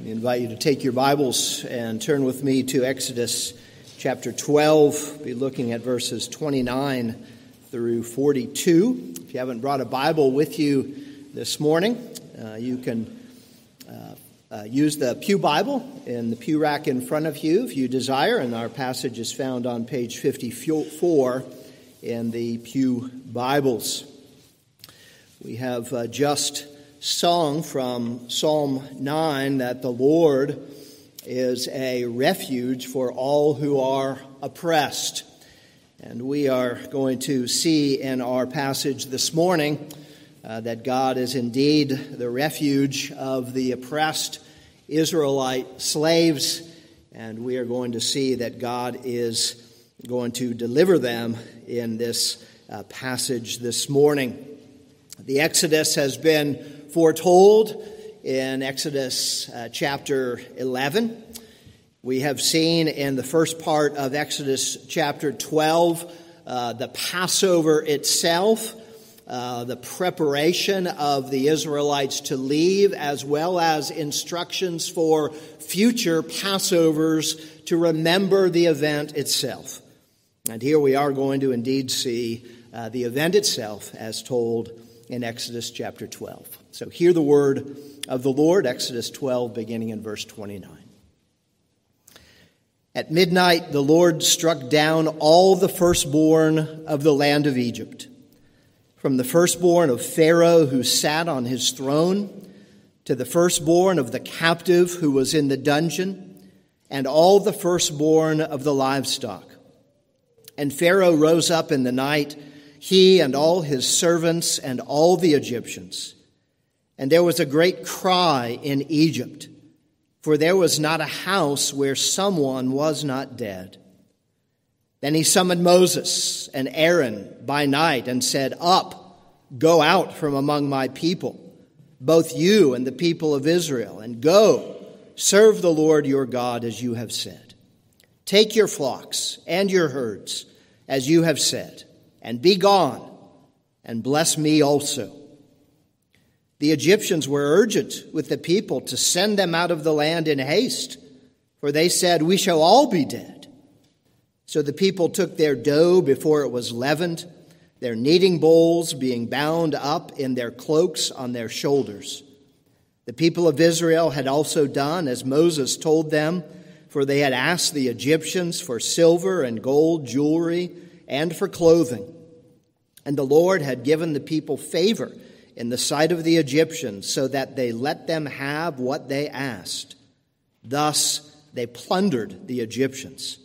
I invite you to take your Bibles and turn with me to Exodus chapter 12. Be looking at verses 29 through 42. If you haven't brought a Bible with you this morning, uh, you can uh, uh, use the Pew Bible in the pew rack in front of you if you desire, and our passage is found on page 54 in the Pew Bibles. We have uh, just sung from Psalm 9 that the Lord is a refuge for all who are oppressed. And we are going to see in our passage this morning uh, that God is indeed the refuge of the oppressed Israelite slaves. And we are going to see that God is going to deliver them in this uh, passage this morning. The Exodus has been foretold in Exodus uh, chapter 11. We have seen in the first part of Exodus chapter 12 uh, the Passover itself, uh, the preparation of the Israelites to leave, as well as instructions for future Passovers to remember the event itself. And here we are going to indeed see uh, the event itself as told in Exodus chapter 12. So hear the word of the Lord, Exodus 12, beginning in verse 29. At midnight, the Lord struck down all the firstborn of the land of Egypt, from the firstborn of Pharaoh who sat on his throne, to the firstborn of the captive who was in the dungeon, and all the firstborn of the livestock. And Pharaoh rose up in the night, he and all his servants and all the Egyptians and there was a great cry in Egypt, for there was not a house where someone was not dead. Then he summoned Moses and Aaron by night and said, Up, go out from among my people, both you and the people of Israel, and go, serve the Lord your God as you have said. Take your flocks and your herds as you have said, and be gone, and bless me also. The Egyptians were urgent with the people to send them out of the land in haste, for they said, We shall all be dead. So the people took their dough before it was leavened, their kneading bowls being bound up in their cloaks on their shoulders. The people of Israel had also done as Moses told them, for they had asked the Egyptians for silver and gold jewelry and for clothing. And the Lord had given the people favor in the sight of the Egyptians, so that they let them have what they asked. Thus they plundered the Egyptians.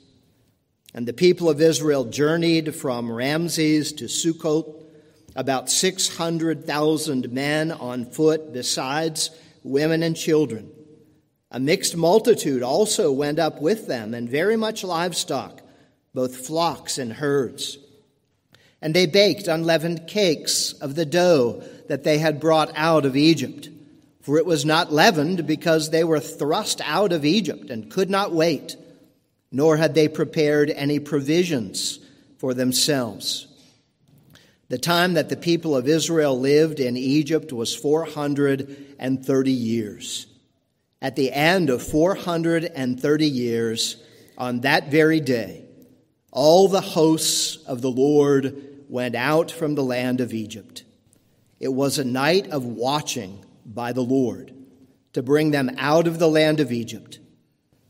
And the people of Israel journeyed from Ramses to Sukkot, about 600,000 men on foot, besides women and children. A mixed multitude also went up with them, and very much livestock, both flocks and herds. And they baked unleavened cakes of the dough that they had brought out of Egypt. For it was not leavened because they were thrust out of Egypt and could not wait, nor had they prepared any provisions for themselves. The time that the people of Israel lived in Egypt was 430 years. At the end of 430 years, on that very day, all the hosts of the Lord went out from the land of Egypt. It was a night of watching by the Lord to bring them out of the land of Egypt.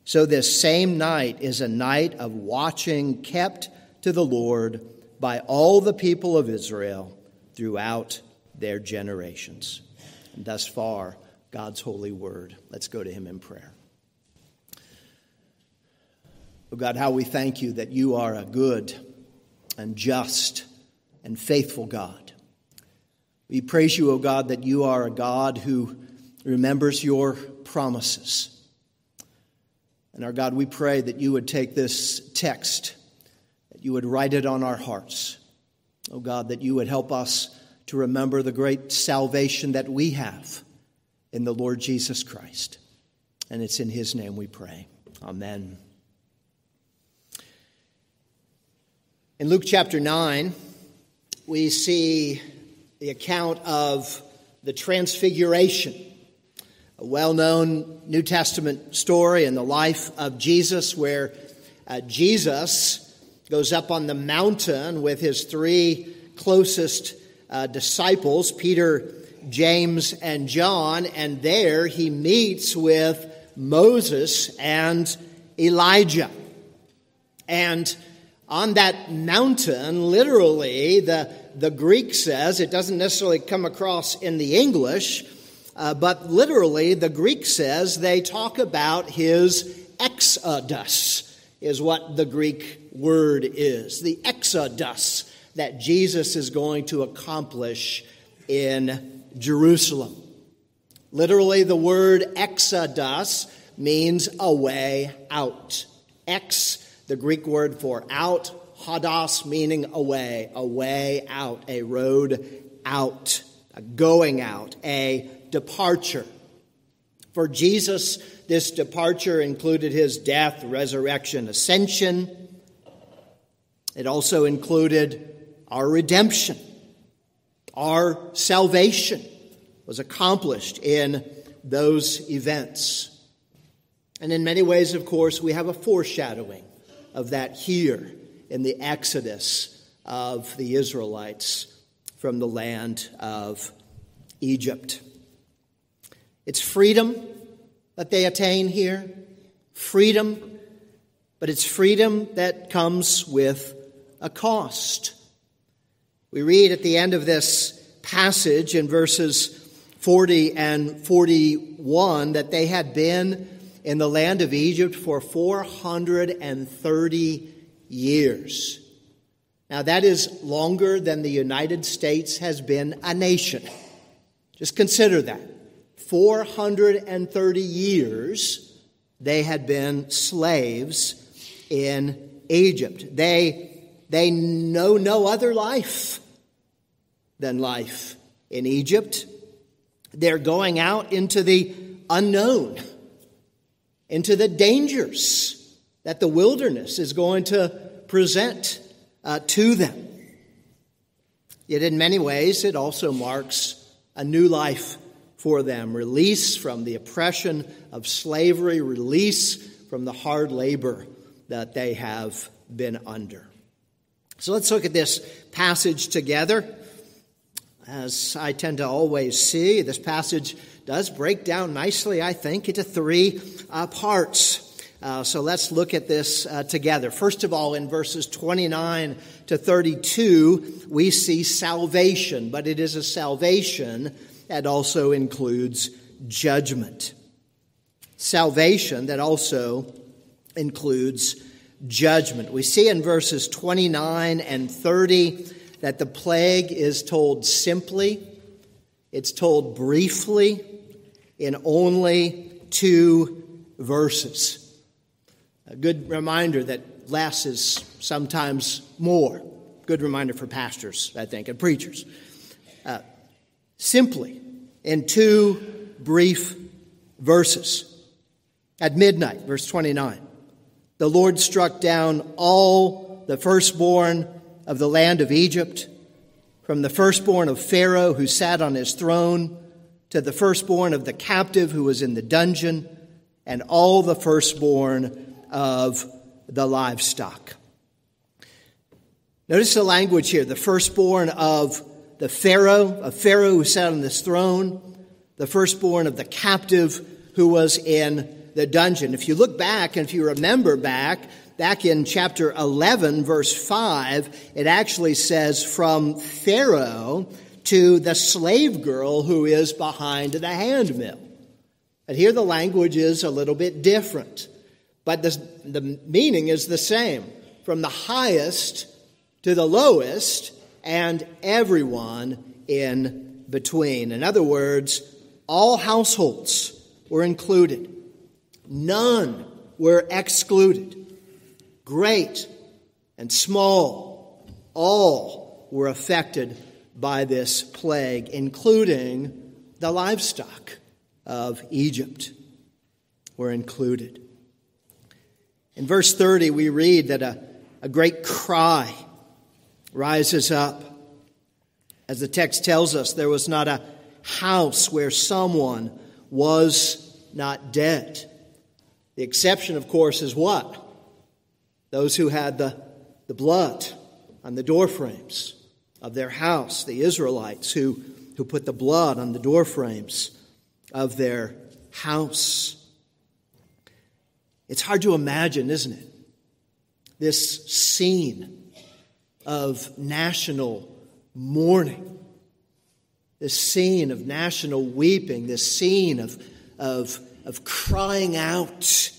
So, this same night is a night of watching kept to the Lord by all the people of Israel throughout their generations. And thus far, God's holy word. Let's go to Him in prayer. Oh God, how we thank you that you are a good and just and faithful God. We praise you, O God, that you are a God who remembers your promises. And our God, we pray that you would take this text, that you would write it on our hearts. O God, that you would help us to remember the great salvation that we have in the Lord Jesus Christ. And it's in his name we pray. Amen. In Luke chapter 9, we see the account of the transfiguration a well known New Testament story in the life of Jesus where uh, Jesus goes up on the mountain with his three closest uh, disciples, Peter, James, and John, and there he meets with Moses and Elijah. And on that mountain, literally, the, the Greek says, it doesn't necessarily come across in the English, uh, but literally, the Greek says they talk about his exodus, is what the Greek word is. The exodus that Jesus is going to accomplish in Jerusalem. Literally, the word exodus means a way out. Ex, the Greek word for out, hodos meaning a way, a way out, a road out, a going out, a departure. For Jesus, this departure included his death, resurrection, ascension. It also included our redemption, our salvation was accomplished in those events. And in many ways, of course, we have a foreshadowing of that here in the exodus of the Israelites from the land of Egypt. It's freedom that they attain here, freedom, but it's freedom that comes with a cost. We read at the end of this passage in verses 40 and 41 that they had been in the land of Egypt for 430 years. Now, that is longer than the United States has been a nation. Just consider that. 430 years they had been slaves in Egypt. They, they know no other life than life in Egypt. They're going out into the unknown, into the dangers that the wilderness is going to present uh, to them. Yet, in many ways, it also marks a new life for them release from the oppression of slavery, release from the hard labor that they have been under. So, let's look at this passage together. As I tend to always see, this passage does break down nicely, I think, into three uh, parts. Uh, so let's look at this uh, together. First of all, in verses 29 to 32, we see salvation, but it is a salvation that also includes judgment. Salvation that also includes judgment. We see in verses 29 and 30 that the plague is told simply, it's told briefly, in only two verses. A good reminder that less is sometimes more. Good reminder for pastors, I think, and preachers. Uh, simply, in two brief verses. At midnight, verse 29, the Lord struck down all the firstborn of the land of Egypt, from the firstborn of Pharaoh who sat on his throne, to the firstborn of the captive who was in the dungeon, and all the firstborn of the livestock. Notice the language here the firstborn of the Pharaoh, a Pharaoh who sat on this throne, the firstborn of the captive who was in the dungeon. If you look back and if you remember back, back in chapter 11, verse 5, it actually says, from Pharaoh to the slave girl who is behind the handmill. And here the language is a little bit different, but the, the meaning is the same from the highest to the lowest and everyone in between. In other words, all households were included, none were excluded great and small, all were affected by this plague, including the livestock of Egypt were included. In verse 30, we read that a, a great cry rises up. As the text tells us, there was not a house where someone was not dead. The exception, of course, is what? Those who had the, the blood on the doorframes of their house, the Israelites who, who put the blood on the doorframes of their house. It's hard to imagine, isn't it? This scene of national mourning, this scene of national weeping, this scene of, of, of crying out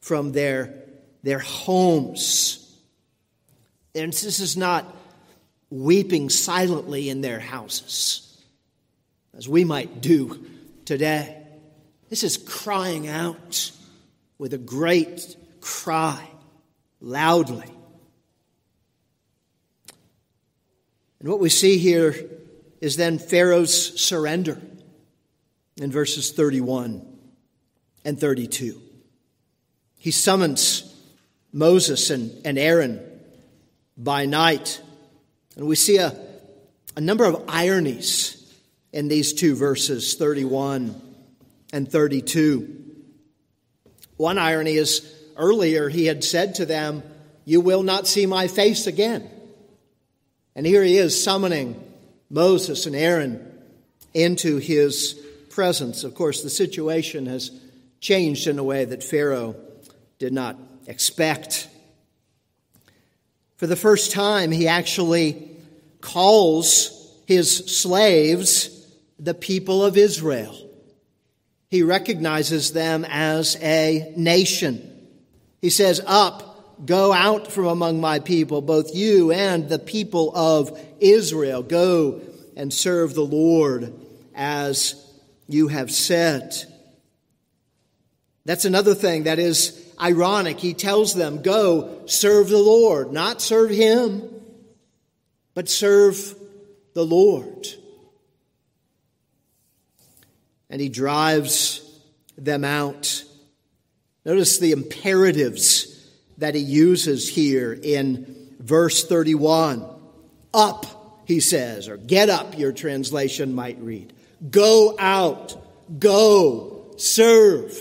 from their, their homes. And this is not weeping silently in their houses, as we might do today. This is crying out with a great cry, loudly. And what we see here is then Pharaoh's surrender in verses 31 and 32. He summons Moses and, and Aaron by night. And we see a, a number of ironies in these two verses, 31 and 32. One irony is earlier he had said to them, You will not see my face again. And here he is summoning Moses and Aaron into his presence. Of course, the situation has changed in a way that Pharaoh did not expect. For the first time, he actually calls his slaves the people of Israel. He recognizes them as a nation. He says, Up, Go out from among my people, both you and the people of Israel. Go and serve the Lord as you have said. That's another thing that is ironic. He tells them, Go serve the Lord, not serve him, but serve the Lord. And he drives them out. Notice the imperatives that he uses here in verse 31. Up, he says, or get up, your translation might read. Go out, go, serve.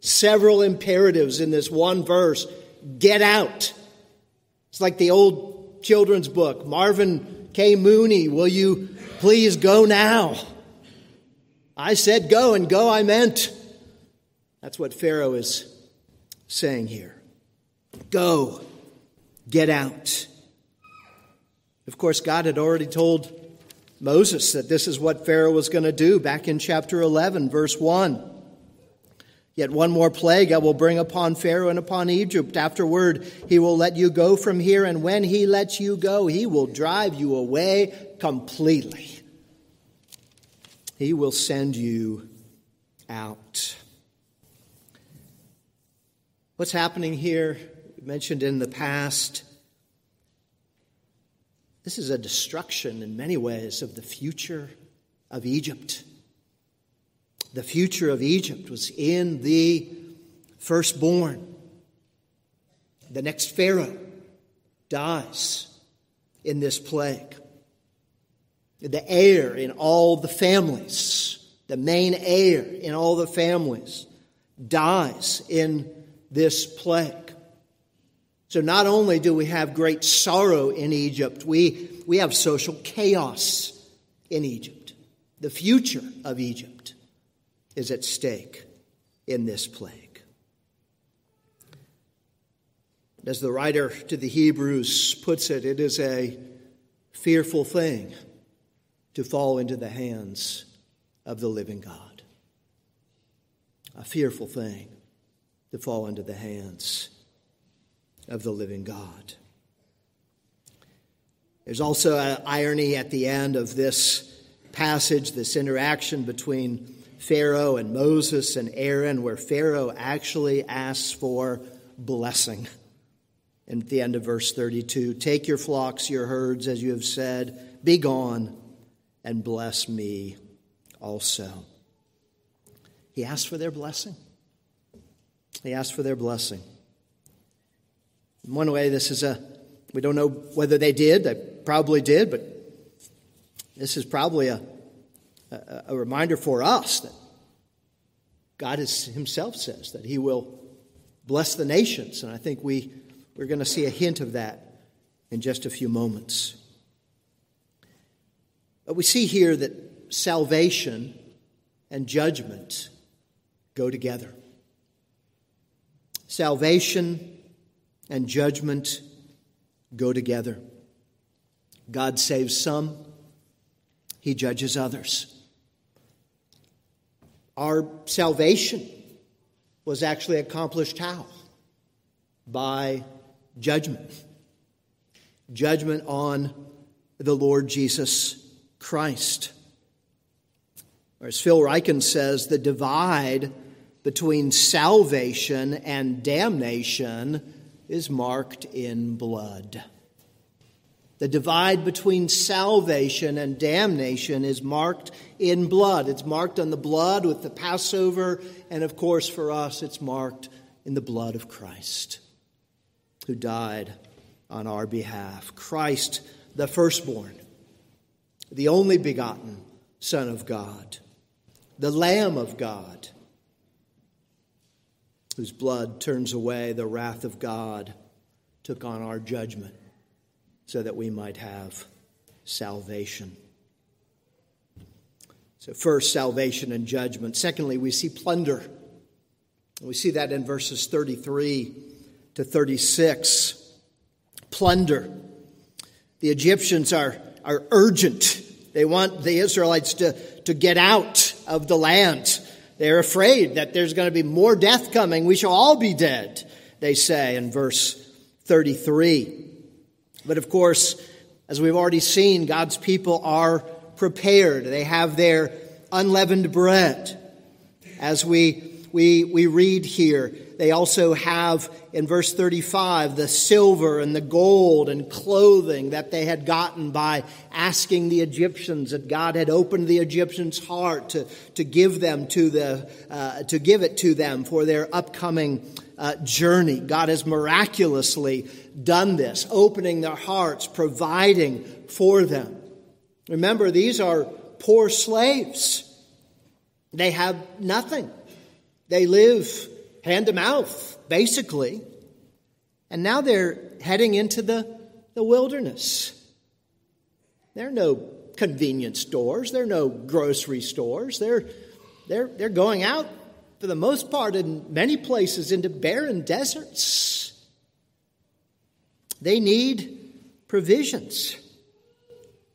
Several imperatives in this one verse. Get out. It's like the old children's book. Marvin K. Mooney, will you please go now? I said go, and go I meant. That's what Pharaoh is saying here. Go, get out. Of course, God had already told Moses that this is what Pharaoh was going to do back in chapter 11, verse 1. Yet one more plague I will bring upon Pharaoh and upon Egypt. Afterward, he will let you go from here, and when he lets you go, he will drive you away completely. He will send you out. What's happening here mentioned in the past. This is a destruction in many ways of the future of Egypt. The future of Egypt was in the firstborn. The next Pharaoh dies in this plague. The heir in all the families, the main heir in all the families, dies in this plague. So not only do we have great sorrow in Egypt, we, we have social chaos in Egypt. The future of Egypt is at stake in this plague. As the writer to the Hebrews puts it, it is a fearful thing to fall into the hands of the living God. A fearful thing to fall into the hands of the living God. There's also an irony at the end of this passage, this interaction between Pharaoh and Moses and Aaron, where Pharaoh actually asks for blessing. And at the end of verse 32 Take your flocks, your herds, as you have said, be gone, and bless me also. He asked for their blessing. He asked for their blessing. In one way, this is a, we don't know whether they did, they probably did, but this is probably a, a, a reminder for us that God is, himself says that he will bless the nations, and I think we, we're going to see a hint of that in just a few moments. But we see here that salvation and judgment go together. Salvation and judgment go together. God saves some, He judges others. Our salvation was actually accomplished how? By judgment. Judgment on the Lord Jesus Christ. Or as Phil Ryken says, the divide between salvation and damnation is marked in blood. The divide between salvation and damnation is marked in blood. It's marked on the blood with the Passover, and of course, for us, it's marked in the blood of Christ, who died on our behalf. Christ, the firstborn, the only begotten Son of God, the Lamb of God, whose blood turns away the wrath of God, took on our judgment so that we might have salvation. So, first, salvation and judgment. Secondly, we see plunder. We see that in verses 33 to 36. Plunder. The Egyptians are, are urgent. They want the Israelites to, to get out of the land. They're afraid that there's going to be more death coming. We shall all be dead, they say in verse 33. But of course, as we've already seen, God's people are prepared. They have their unleavened bread. As we, we, we read here, they also have in verse 35 the silver and the gold and clothing that they had gotten by asking the Egyptians that God had opened the Egyptians' heart to, to give them to the uh, to give it to them for their upcoming uh, journey. God has miraculously done this, opening their hearts, providing for them. Remember, these are poor slaves. They have nothing. They live hand to mouth, basically. And now they're heading into the, the wilderness. There are no convenience stores, there are no grocery stores. They're, they're, they're going out, for the most part, in many places, into barren deserts. They need provisions.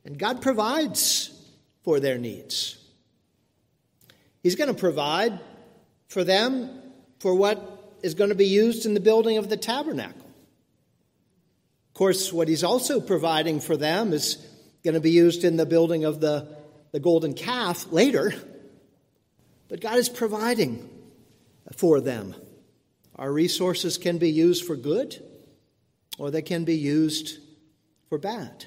And God provides for their needs. He's going to provide for them for what is going to be used in the building of the tabernacle. Of course, what he's also providing for them is going to be used in the building of the, the golden calf later. But God is providing for them. Our resources can be used for good or they can be used for bad.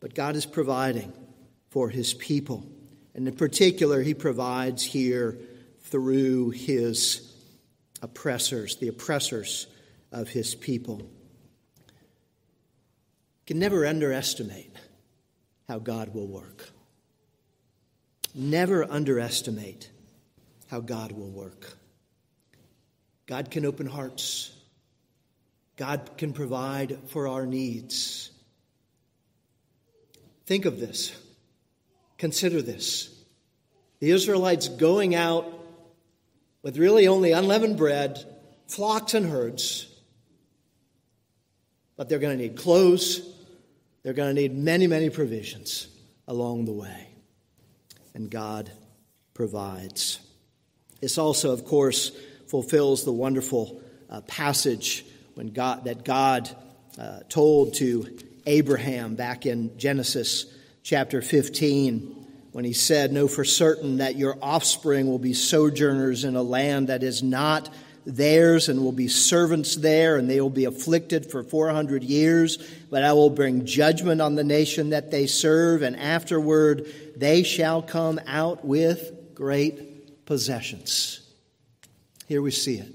But God is providing for his people. And in particular, he provides here through his oppressors, the oppressors of his people. You can never underestimate how God will work. Never underestimate how God will work. God can open hearts. God can provide for our needs. Think of this. Consider this. The Israelites going out with really only unleavened bread, flocks and herds, but they're going to need clothes. They're going to need many, many provisions along the way. And God provides. This also, of course, fulfills the wonderful uh, passage when God, that God uh, told to Abraham back in Genesis chapter 15 when he said, Know for certain that your offspring will be sojourners in a land that is not theirs and will be servants there, and they will be afflicted for 400 years. But I will bring judgment on the nation that they serve, and afterward they shall come out with great possessions. Here we see it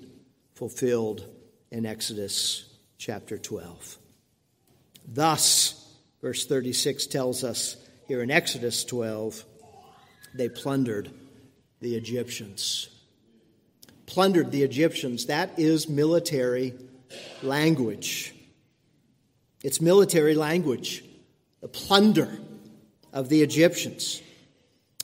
fulfilled in Exodus chapter 12. Thus, verse 36 tells us here in Exodus 12, they plundered the Egyptians. plundered the Egyptians. That is military language. It's military language, the plunder of the Egyptians.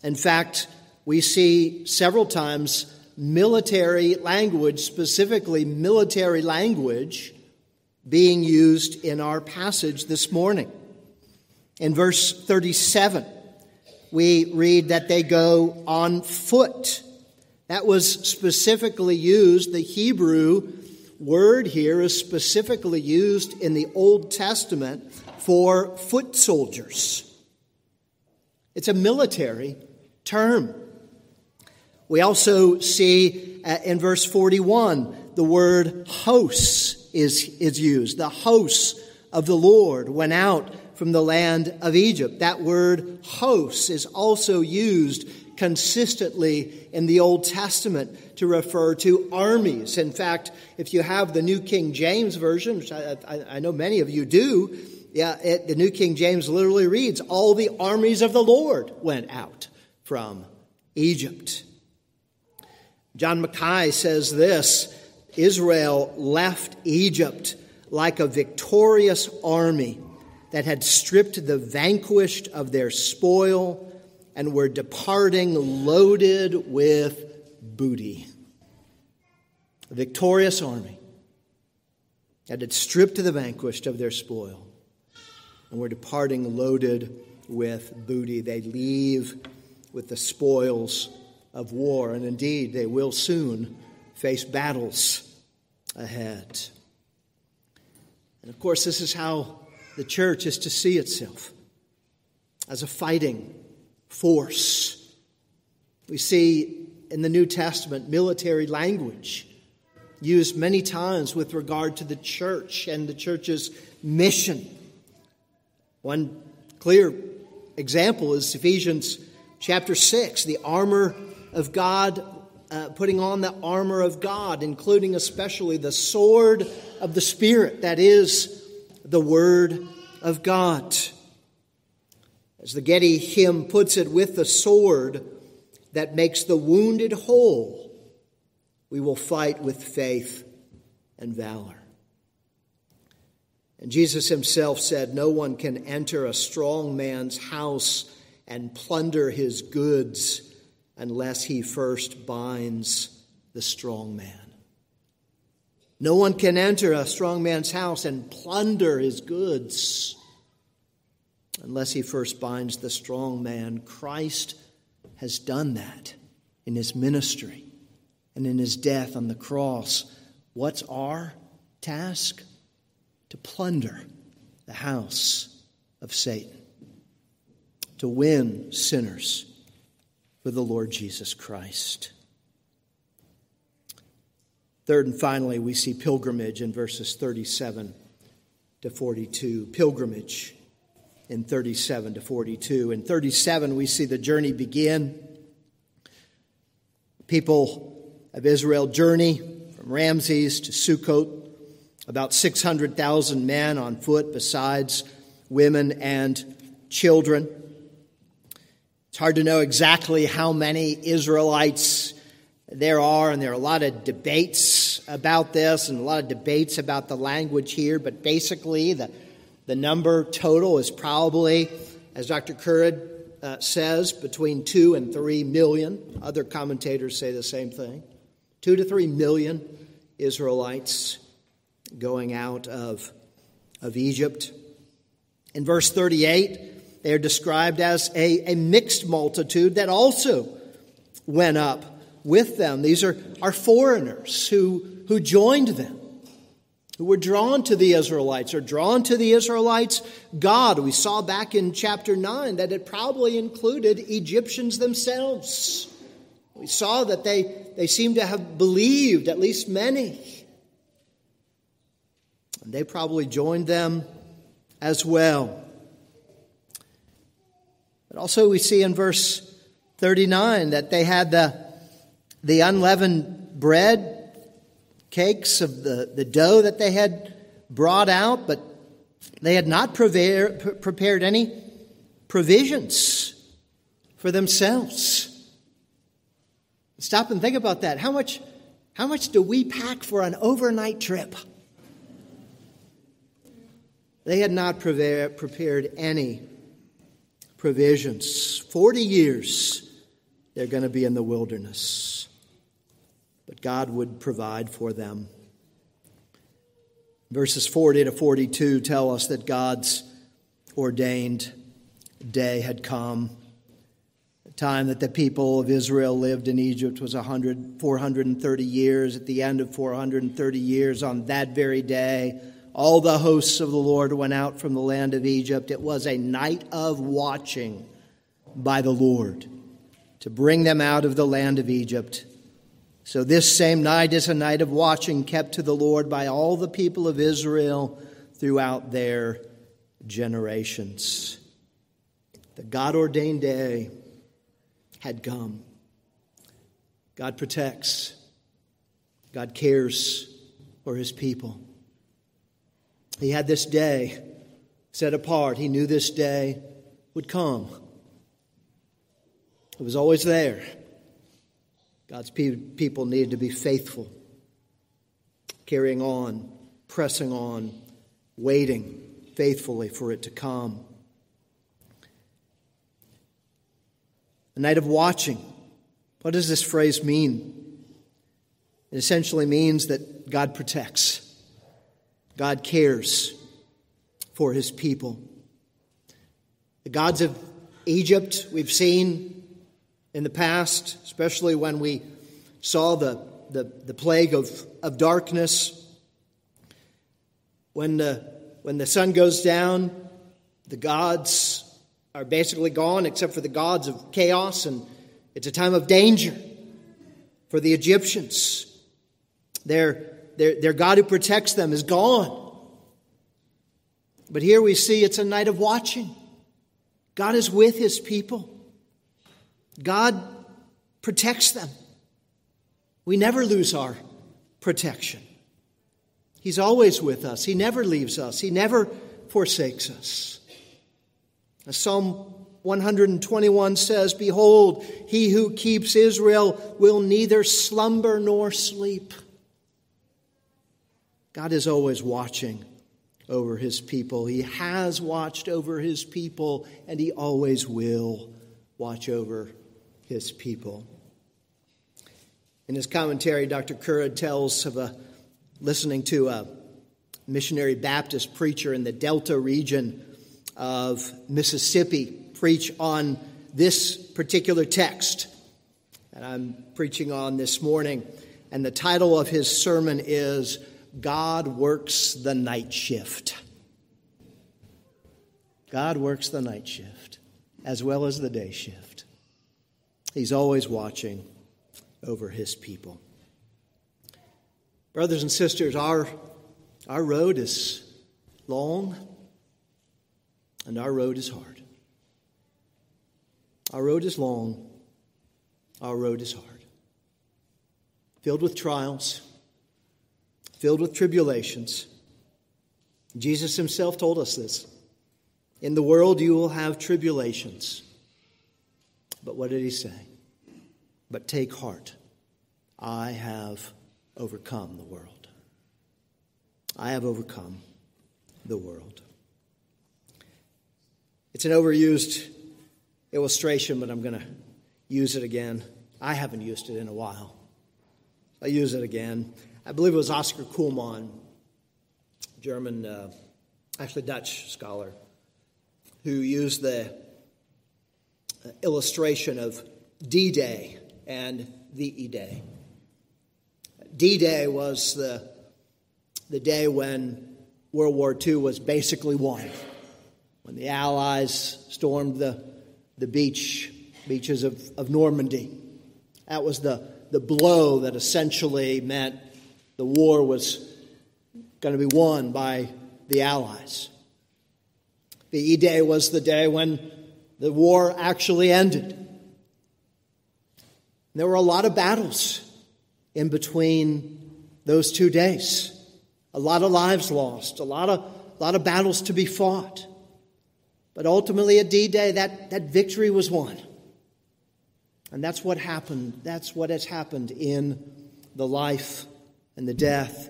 In fact, we see several times military language, specifically military language, being used in our passage this morning. In verse 37, we read that they go on foot. That was specifically used, the Hebrew word here is specifically used in the Old Testament for foot soldiers. It's a military term. We also see uh, in verse 41 the word hosts is, is used. The hosts of the Lord went out from the land of Egypt. That word hosts is also used consistently in the Old Testament to refer to armies. In fact, if you have the New King James Version, which I, I, I know many of you do, yeah, it, the New King James literally reads, All the armies of the Lord went out from Egypt. John Mackay says this Israel left Egypt like a victorious army that had stripped the vanquished of their spoil and were departing loaded with booty. A victorious army that had stripped the vanquished of their spoil and were departing loaded with booty. They leave with the spoils of war, and indeed, they will soon face battles ahead. And of course, this is how the church is to see itself as a fighting force. We see in the New Testament military language used many times with regard to the church and the church's mission. One clear example is Ephesians chapter 6, the armor of God, uh, putting on the armor of God, including especially the sword of the Spirit, that is the Word of God. As the Getty hymn puts it, with the sword that makes the wounded whole, we will fight with faith and valor. And Jesus himself said, No one can enter a strong man's house and plunder his goods unless he first binds the strong man. No one can enter a strong man's house and plunder his goods unless he first binds the strong man. Christ has done that in his ministry and in his death on the cross. What's our task? To plunder the house of Satan, to win sinners for the Lord Jesus Christ. Third and finally, we see pilgrimage in verses 37 to 42. Pilgrimage in 37 to 42. In 37, we see the journey begin. People of Israel journey from Ramses to Sukkot, about 600,000 men on foot, besides women and children. It's hard to know exactly how many Israelites there are, and there are a lot of debates about this and a lot of debates about the language here, but basically, the the number total is probably, as Dr. Currid uh, says, between two and three million. Other commentators say the same thing. Two to three million Israelites going out of, of Egypt. In verse 38, they are described as a, a mixed multitude that also went up with them. These are, are foreigners who, who joined them who were drawn to the Israelites or drawn to the Israelites' God. We saw back in chapter 9 that it probably included Egyptians themselves. We saw that they, they seem to have believed, at least many. And they probably joined them as well. But also, we see in verse 39 that they had the, the unleavened bread cakes of the, the dough that they had brought out, but they had not prepare, prepared any provisions for themselves. Stop and think about that. How much, How much do we pack for an overnight trip? They had not prepared any provisions. 40 years they're going to be in the wilderness. But God would provide for them. Verses 40 to 42 tell us that God's ordained day had come. The time that the people of Israel lived in Egypt was 100, 430 years. At the end of 430 years, on that very day, all the hosts of the Lord went out from the land of Egypt. It was a night of watching by the Lord to bring them out of the land of Egypt. So, this same night is a night of watching kept to the Lord by all the people of Israel throughout their generations. The God ordained day had come. God protects, God cares for his people. He had this day set apart. He knew this day would come. It was always there. God's people needed to be faithful, carrying on, pressing on, waiting faithfully for it to come. A night of watching. What does this phrase mean? It essentially means that God protects. God cares for his people. The gods of Egypt, we've seen in the past, especially when we saw the, the, the plague of, of darkness. When the, when the sun goes down, the gods are basically gone except for the gods of chaos, and it's a time of danger for the Egyptians. Their their, their God who protects them is gone. But here we see it's a night of watching. God is with his people, God protects them. We never lose our protection. He's always with us. He never leaves us. He never forsakes us. As Psalm 121 says, Behold, he who keeps Israel will neither slumber nor sleep. God is always watching over his people. He has watched over his people, and he always will watch over his people. In his commentary, Dr. Currid tells of a listening to a missionary Baptist preacher in the Delta region of Mississippi preach on this particular text that I'm preaching on this morning. And the title of his sermon is God works the night shift. God works the night shift as well as the day shift. He's always watching over his people. Brothers and sisters, our, our road is long and our road is hard. Our road is long, our road is hard, filled with trials filled with tribulations. Jesus himself told us this. In the world you will have tribulations. But what did he say? But take heart. I have overcome the world. I have overcome the world. It's an overused illustration, but I'm going to use it again. I haven't used it in a while. I use it again. I believe it was Oscar Cullmann, German, uh, actually Dutch scholar, who used the illustration of D Day and VE Day. D Day was the, the day when World War II was basically won, when the Allies stormed the, the beach, beaches of, of Normandy. That was the, the blow that essentially meant the war was going to be won by the Allies. The E Day was the day when the war actually ended. There were a lot of battles in between those two days, a lot of lives lost, a lot of, a lot of battles to be fought. But ultimately, at D Day, that, that victory was won. And that's what happened. That's what has happened in the life and the death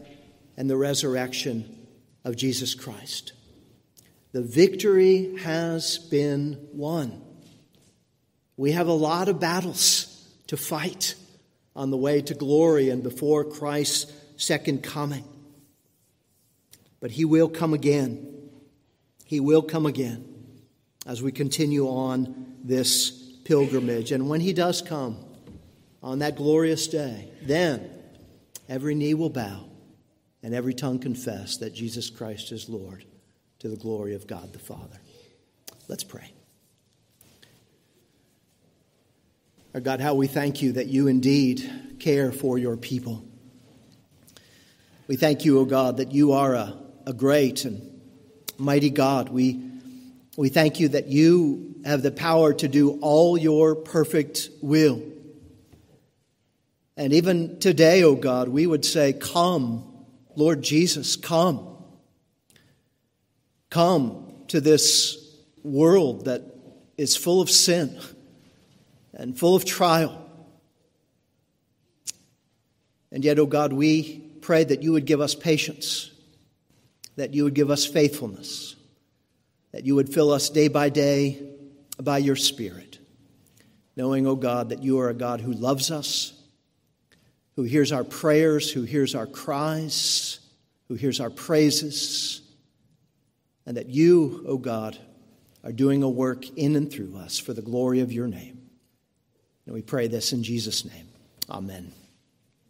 and the resurrection of Jesus Christ. The victory has been won. We have a lot of battles to fight on the way to glory and before Christ's second coming. But he will come again. He will come again as we continue on this pilgrimage. And when he does come on that glorious day, then every knee will bow and every tongue confess that Jesus Christ is Lord to the glory of God the Father. Let's pray. Our God, how we thank you that you indeed care for your people. We thank you, O God, that you are a, a great and mighty God. We, we thank you that you have the power to do all your perfect will. And even today, O God, we would say, Come, Lord Jesus, come. Come to this world that is full of sin and full of trial. And yet, O God, we pray that you would give us patience, that you would give us faithfulness, that you would fill us day by day by your Spirit, knowing, O God, that you are a God who loves us, who hears our prayers, who hears our cries, who hears our praises, and that you, O God, are doing a work in and through us for the glory of your name. And we pray this in Jesus' name. Amen.